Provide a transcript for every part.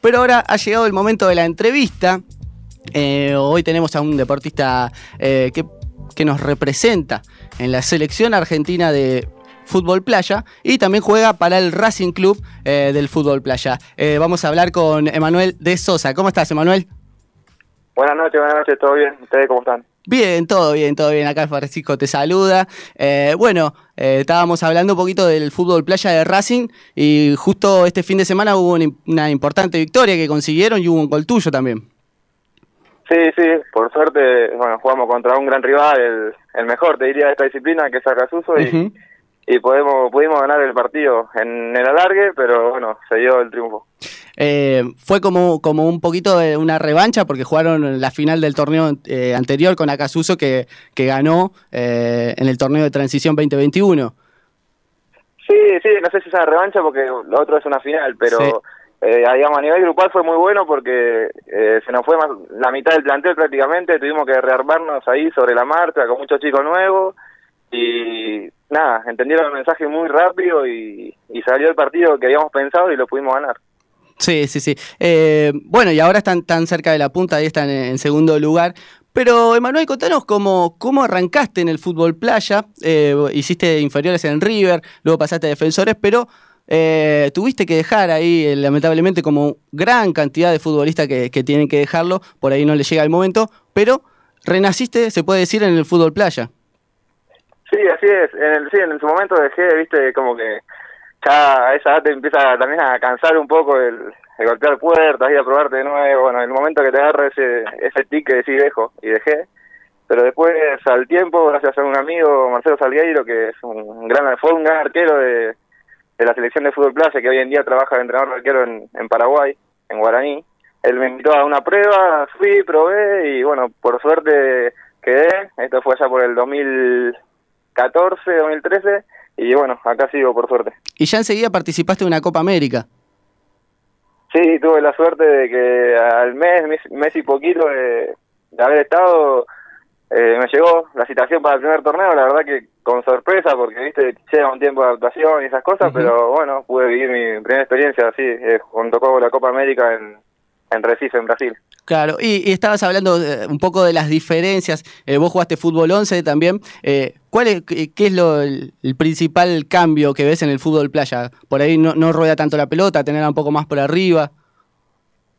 Pero ahora ha llegado el momento de la entrevista. Eh, hoy tenemos a un deportista eh, que, que nos representa en la selección argentina de fútbol playa y también juega para el Racing Club eh, del fútbol playa. Vamos a hablar con Emanuel de Sosa. ¿Cómo estás, Emanuel? Buenas noches, buenas noches, ¿todo bien? ¿Ustedes cómo están? Bien, todo bien, todo bien. Acá Francisco te saluda. Eh, bueno, eh, estábamos hablando un poquito del fútbol playa de Racing y justo este fin de semana hubo una, una importante victoria que consiguieron y hubo un gol tuyo también. Sí, sí, por suerte, bueno, jugamos contra un gran rival, el, el mejor, te diría, de esta disciplina, que es Acasuso, y. y podemos, pudimos ganar el partido en el alargue, pero bueno, se dio el triunfo. Eh, fue como, como un poquito de una revancha porque jugaron la final del torneo eh, anterior con Acasuso que, que ganó eh, en el torneo de transición 2021. Sí, sí, no sé si es una revancha porque lo otro es una final, pero Sí. eh, digamos, a nivel grupal fue muy bueno porque eh, se nos fue más, la mitad del plantel prácticamente, tuvimos que rearmarnos ahí sobre la marcha con muchos chicos nuevos y nada, entendieron el mensaje muy rápido y, salió el partido que habíamos pensado y lo pudimos ganar. Sí, sí, sí. Eh, bueno, y ahora están tan cerca de la punta, ahí están en, en segundo lugar. Pero, Emanuel, contanos cómo, cómo arrancaste en el fútbol playa. Eh, hiciste inferiores en River, luego pasaste a defensores, pero eh, tuviste que dejar ahí, eh, lamentablemente, como gran cantidad de futbolistas que, que tienen que dejarlo. Por ahí no le llega el momento, pero renaciste, se puede decir, en el fútbol playa. Sí, así es. En el, sí, en su momento dejé, viste, como que ya a esa edad te empieza también a cansar un poco el, el golpear puertas, ir a probarte de nuevo. Bueno, en el momento que te agarra ese, ese tic que decís dejo, y dejé. Pero después, al tiempo, gracias a un amigo, Marcelo Salgueiro, que es un gran, fue un gran arquero de, de la selección de fútbol playa, que hoy en día trabaja de entrenador de arquero en, en Paraguay, en Guaraní. Él me invitó a una prueba, fui, probé y bueno, por suerte quedé. Esto fue allá por el 2014, 2013 y bueno, acá sigo por suerte. Y ya enseguida participaste de una Copa América. Sí, tuve la suerte de que al mes, mes, mes y poquito de, de haber estado, eh, me llegó la citación para el primer torneo, la verdad que con sorpresa, porque viste, lleva un tiempo de adaptación y esas cosas, pero bueno, pude vivir mi primera experiencia así, eh, junto con la Copa América en, en Recife, en Brasil. Claro, y, y estabas hablando un poco de las diferencias. Eh, vos jugaste fútbol 11 también. Eh, ¿Cuál es, qué es lo, el, el principal cambio que ves en el fútbol playa? Por ahí no, no rueda tanto la pelota, tenerla un poco más por arriba.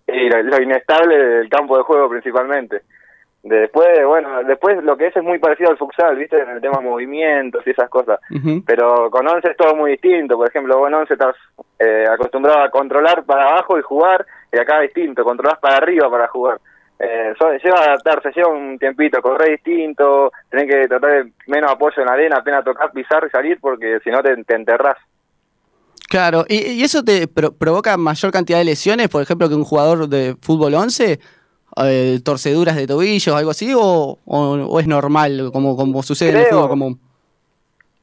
Y lo, lo inestable del campo de juego principalmente. Después, bueno, después lo que es es muy parecido al futsal, ¿viste? En el tema de movimientos y esas cosas. Pero con 11 es todo muy distinto. Por ejemplo, vos en 11 estás eh, acostumbrado a controlar para abajo y jugar, y acá distinto, controlás para arriba para jugar. Eh, so- lleva a adaptarse, lleva un tiempito, correr distinto, tenés que tratar de menos apoyo en la arena, apenas tocar, pisar y salir, porque si no te, te enterrás. Claro, ¿y, y eso te pro- provoca mayor cantidad de lesiones? Por ejemplo, que un jugador de fútbol 11, eh, torceduras de tobillos, algo así, o, o- o es normal, como, como sucede en el fútbol común?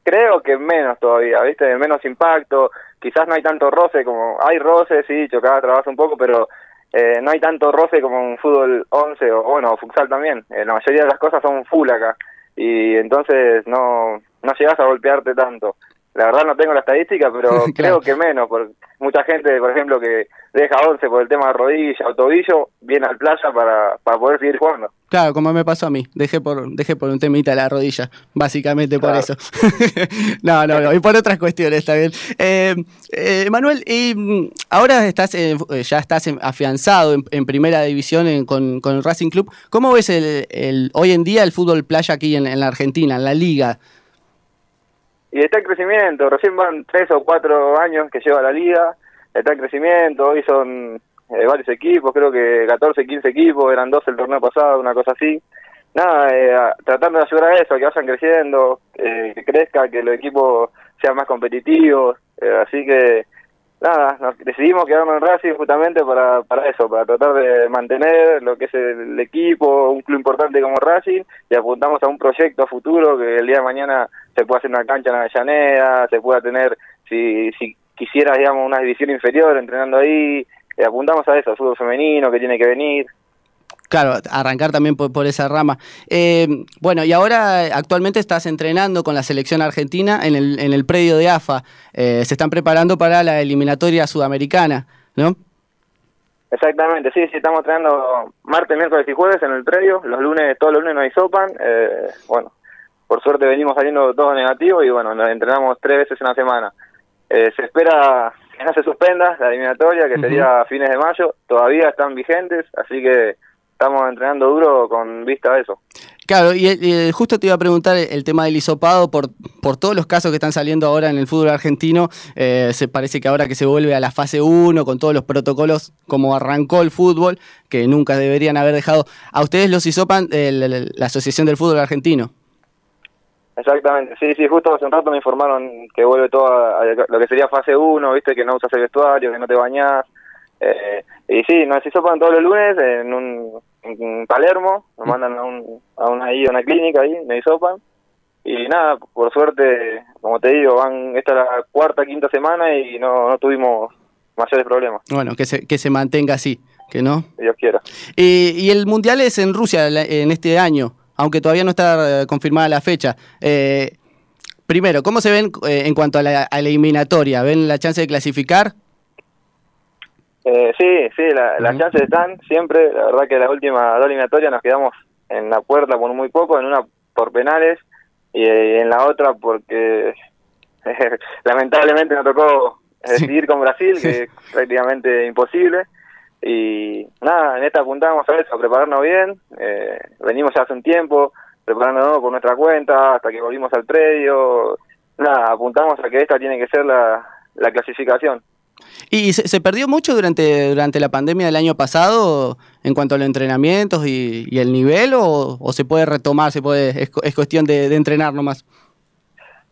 Creo que menos todavía, ¿viste? Menos impacto, quizás no hay tanto roce como... Hay roce, sí, chocada, trabas un poco, pero eh, no hay tanto roce como en fútbol 11 o, bueno, futsal también. Eh, la mayoría de las cosas son full acá y entonces no, no llegas a golpearte tanto. La verdad no tengo la estadística, pero Claro. creo que menos, porque mucha gente, por ejemplo, que deja 11 por el tema de rodilla o tobillo, viene al playa para, para poder seguir jugando. Claro, como me pasó a mí. Dejé por, dejé por un temita la rodilla, básicamente por eso. no, no, no, y por otras cuestiones también. Eh, eh, Manuel, y mm, ahora estás en- eh, ya estás en- afianzado en, en primera división en- con, con el Racing Club. ¿Cómo ves el, el- hoy en día el fútbol playa aquí en, en la Argentina, en la liga? Y está en crecimiento, recién van tres o cuatro años que lleva la liga, está en crecimiento, hoy son eh, varios equipos, creo que 14, 15 equipos, eran 12 el torneo pasado, una cosa así. Nada, eh, tratando de ayudar a eso, que vayan creciendo, eh, que crezca, que los equipos sean más competitivos, eh, así que nada, nos decidimos quedarnos en Racing justamente para, para eso, para tratar de mantener lo que es el, equipo, un club importante como Racing, y apuntamos a un proyecto a futuro que el día de mañana se pueda hacer una cancha en Avellaneda, se pueda tener, si, si quisiera, digamos, una división inferior entrenando ahí, eh, apuntamos a eso, fútbol femenino que tiene que venir. Claro, arrancar también por, por esa rama. Eh, bueno, y ahora actualmente estás entrenando con la selección argentina en el, en el predio de AFA. Eh, se están preparando para la eliminatoria sudamericana, ¿no? Exactamente, sí, sí, estamos entrenando martes, miércoles y jueves en el predio, los lunes, todos los lunes nos hisopan, eh, bueno, por suerte venimos saliendo todos negativos y bueno, nos entrenamos tres veces en la semana. Eh, se espera que no se suspenda la eliminatoria, que sería a fines de mayo, todavía están vigentes, así que estamos entrenando duro con vista a eso. Claro, y, justo te iba a preguntar el tema del hisopado, por, por todos los casos que están saliendo ahora en el fútbol argentino, eh, se parece que ahora que se vuelve a la fase 1, con todos los protocolos, como arrancó el fútbol, que nunca deberían haber dejado, a ustedes los hisopan la Asociación del Fútbol Argentino. Exactamente, sí, sí, justo hace un rato me informaron que vuelve todo a, lo que sería fase 1, viste, que no usas el vestuario, que no te bañás, eh, y sí, nos hisopan todos los lunes en un en Palermo, nos mm. mandan a, un, a una, ahí, una clínica ahí, me hisopan. Y nada, por suerte, como te digo, van esta es la cuarta, quinta semana y no, no tuvimos mayores problemas. Bueno, que se, que se mantenga así, que no. Dios quiera. y el Mundial es en Rusia en este año, aunque todavía no está confirmada la fecha. Eh, primero, ¿cómo se ven eh, en cuanto a la, a la eliminatoria? ¿Ven la chance de clasificar? Eh, sí, sí, las chances están siempre. La verdad que la última dos eliminatorias nos quedamos en la puerta por muy poco, en una por penales y en la otra porque lamentablemente nos tocó decidir con Brasil, que es prácticamente imposible. Y nada, en esta apuntamos a eso, a prepararnos bien. Eh, venimos hace un tiempo preparándonos por nuestra cuenta hasta que volvimos al predio. Nada, apuntamos a que esta tiene que ser la, la clasificación. ¿Y se, perdió mucho durante, durante la pandemia del año pasado en cuanto a los entrenamientos y, el nivel o, se puede retomar, se puede es, cuestión de, entrenar nomás?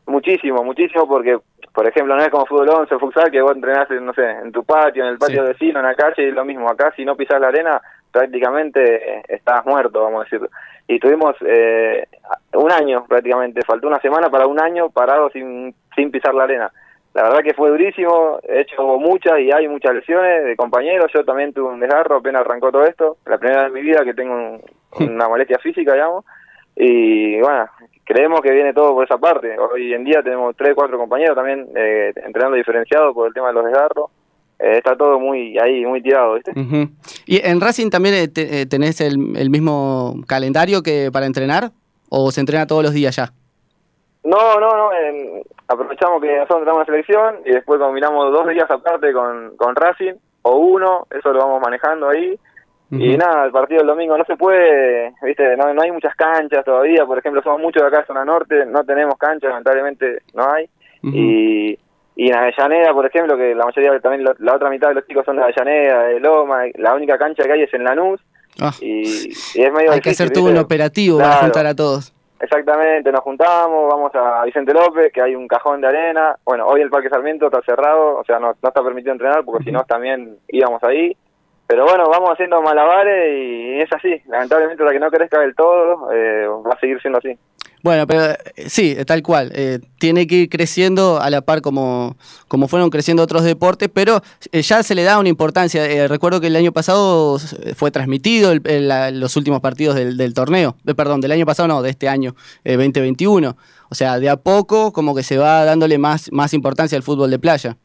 Muchísimo, muchísimo porque, por ejemplo, no es como fútbol 11 futsal que vos entrenás, no sé, en tu patio, en el patio vecino, en la calle, y lo mismo. Acá si no pisas la arena, prácticamente estás muerto, vamos a decirlo. Y tuvimos eh, un año prácticamente, faltó una semana para un año parado sin, sin pisar la arena. La verdad que fue durísimo, he hecho muchas y hay muchas lesiones de compañeros, yo también tuve un desgarro apenas arrancó todo esto, la primera vez en mi vida que tengo una molestia física, digamos, y bueno, creemos que viene todo por esa parte, hoy en día tenemos tres, cuatro compañeros también eh, entrenando diferenciado por el tema de los desgarros, eh, está todo muy ahí, muy tirado, ¿viste? ¿Y en Racing también eh, eh, tenés el, el mismo calendario que para entrenar o se entrena todos los días ya? No, no, no. aprovechamos que nosotros entramos en selección y después combinamos dos días aparte con, con Racing o uno, eso lo vamos manejando ahí. Y nada, el partido del domingo no se puede, viste, no, no hay muchas canchas todavía, por ejemplo, somos muchos de acá zona norte, no tenemos canchas, lamentablemente no hay. Y y en Avellaneda, por ejemplo, que la mayoría, también la otra mitad de los chicos son de Avellaneda, de Loma, la única cancha que hay es en Lanús. Ah. Y, es medio Hay que hacer todo un operativo para juntar a todos. Exactamente, nos juntamos, vamos a Vicente López, que hay un cajón de arena. Bueno, hoy el Parque Sarmiento está cerrado, o sea, no, no está permitido entrenar, porque si no también íbamos ahí. Pero bueno, vamos haciendo malabares y es así. Lamentablemente, la que no crezca del todo eh, va a seguir siendo así. Bueno, pero eh, sí, tal cual. Eh, tiene que ir creciendo a la par como, como fueron creciendo otros deportes, pero eh, ya se le da una importancia. recuerdo que el año pasado fue transmitido los últimos partidos del, del torneo, perdón, del año pasado no, de este año 2021. O sea, de a poco como que se va dándole más, más importancia al fútbol de playa.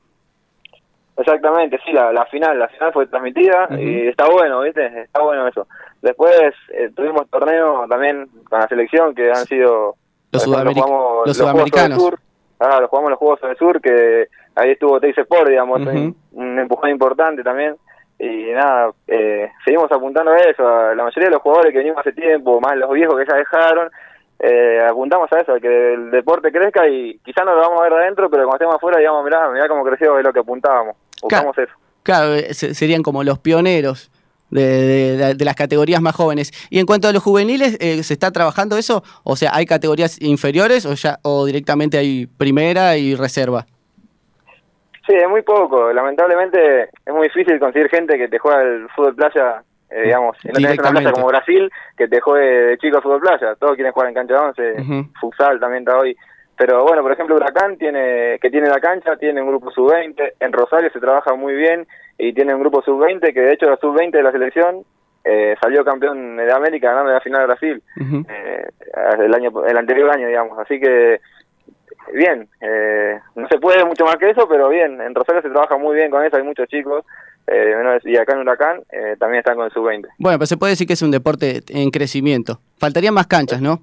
Exactamente, sí, la, la final, la final fue transmitida y está bueno, ¿viste? Está bueno eso. Después eh, tuvimos torneos también con la selección que han sido los, los, sudamericanos. Sur. Ah, los jugamos los Juegos del Sur, que ahí estuvo Teis Sport, digamos, un, empujón importante también. Y nada, eh, seguimos apuntando a eso. la mayoría de los jugadores que venimos hace tiempo, más los viejos que ya dejaron, eh, apuntamos a eso, a que el deporte crezca y quizás no lo vamos a ver de adentro, pero cuando estemos afuera, digamos, mirá, mirá cómo creció, es lo que apuntábamos. Buscamos eso. Claro, serían como los pioneros de, las categorías más jóvenes. Y en cuanto a los juveniles, eh, ¿se está trabajando eso? O sea, ¿hay categorías inferiores o, ya, o directamente hay primera y reserva? Sí, es muy poco. Lamentablemente es muy difícil conseguir gente que te juega el fútbol playa, eh, digamos, no tenés una playa como Brasil que te juegue de chico fútbol playa. Todos quieren jugar en cancha de once, futsal también está hoy. Pero bueno, por ejemplo, Huracán tiene que tiene la cancha, tiene un grupo sub-20, en Rosario se trabaja muy bien y tiene un grupo sub-20 que de hecho la sub-20 de la selección eh, salió campeón de América ganando la final de Brasil eh, el año el anterior año digamos. Así que bien eh, no se puede mucho más que eso pero bien en Rosario se trabaja muy bien con eso hay muchos chicos eh, menores, y acá en Huracán eh, también están con el sub-20. Bueno, pero se puede decir que es un deporte en crecimiento. Faltarían más canchas, ¿no?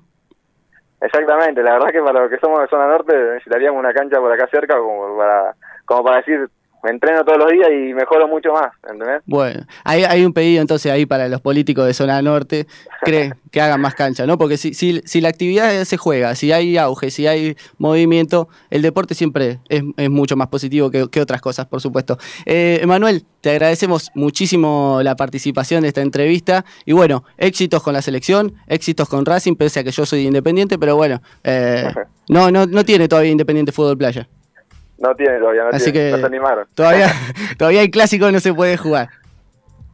Exactamente, la verdad que para los que somos de zona norte necesitaríamos una cancha por acá cerca como para, como para decir, me entreno todos los días y mejoro mucho más, ¿entendés? Bueno, hay, hay un pedido entonces ahí para los políticos de zona norte cree, que hagan más cancha, ¿no? Porque si, si, si, la actividad se juega, si hay auge, si hay movimiento, el deporte siempre es, es mucho más positivo que, que, otras cosas, por supuesto. Eh, Emanuel, te agradecemos muchísimo la participación de esta entrevista y bueno, éxitos con la selección, éxitos con Racing, pese a que yo soy independiente, pero bueno, eh, no, no, no tiene todavía Independiente Fútbol Playa. No tiene todavía, no, Así tiene, que no se animaron. Todavía, todavía el clásico no se puede jugar.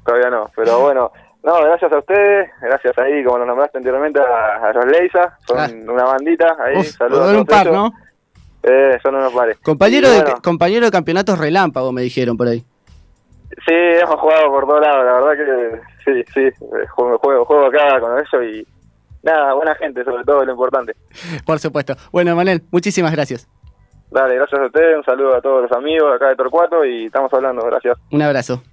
Todavía no, pero bueno, no, gracias a ustedes, gracias ahí, como lo nombraste anteriormente, a, a los Leisa, son Ah. una bandita, ahí, Uf, saludos. son a un par, ellos. ¿no? Eh, son unos pares. Compañero, de, bueno, compañero de campeonatos relámpago, me dijeron por ahí. Sí, hemos jugado por todos lados, la verdad que sí, sí, eh, juego, juego, juego acá con ellos y nada, buena gente, sobre todo lo importante. Por supuesto. Bueno, Manuel, muchísimas gracias. Dale, gracias a ustedes, un saludo a todos los amigos acá de Torcuato y estamos hablando, gracias. Un abrazo.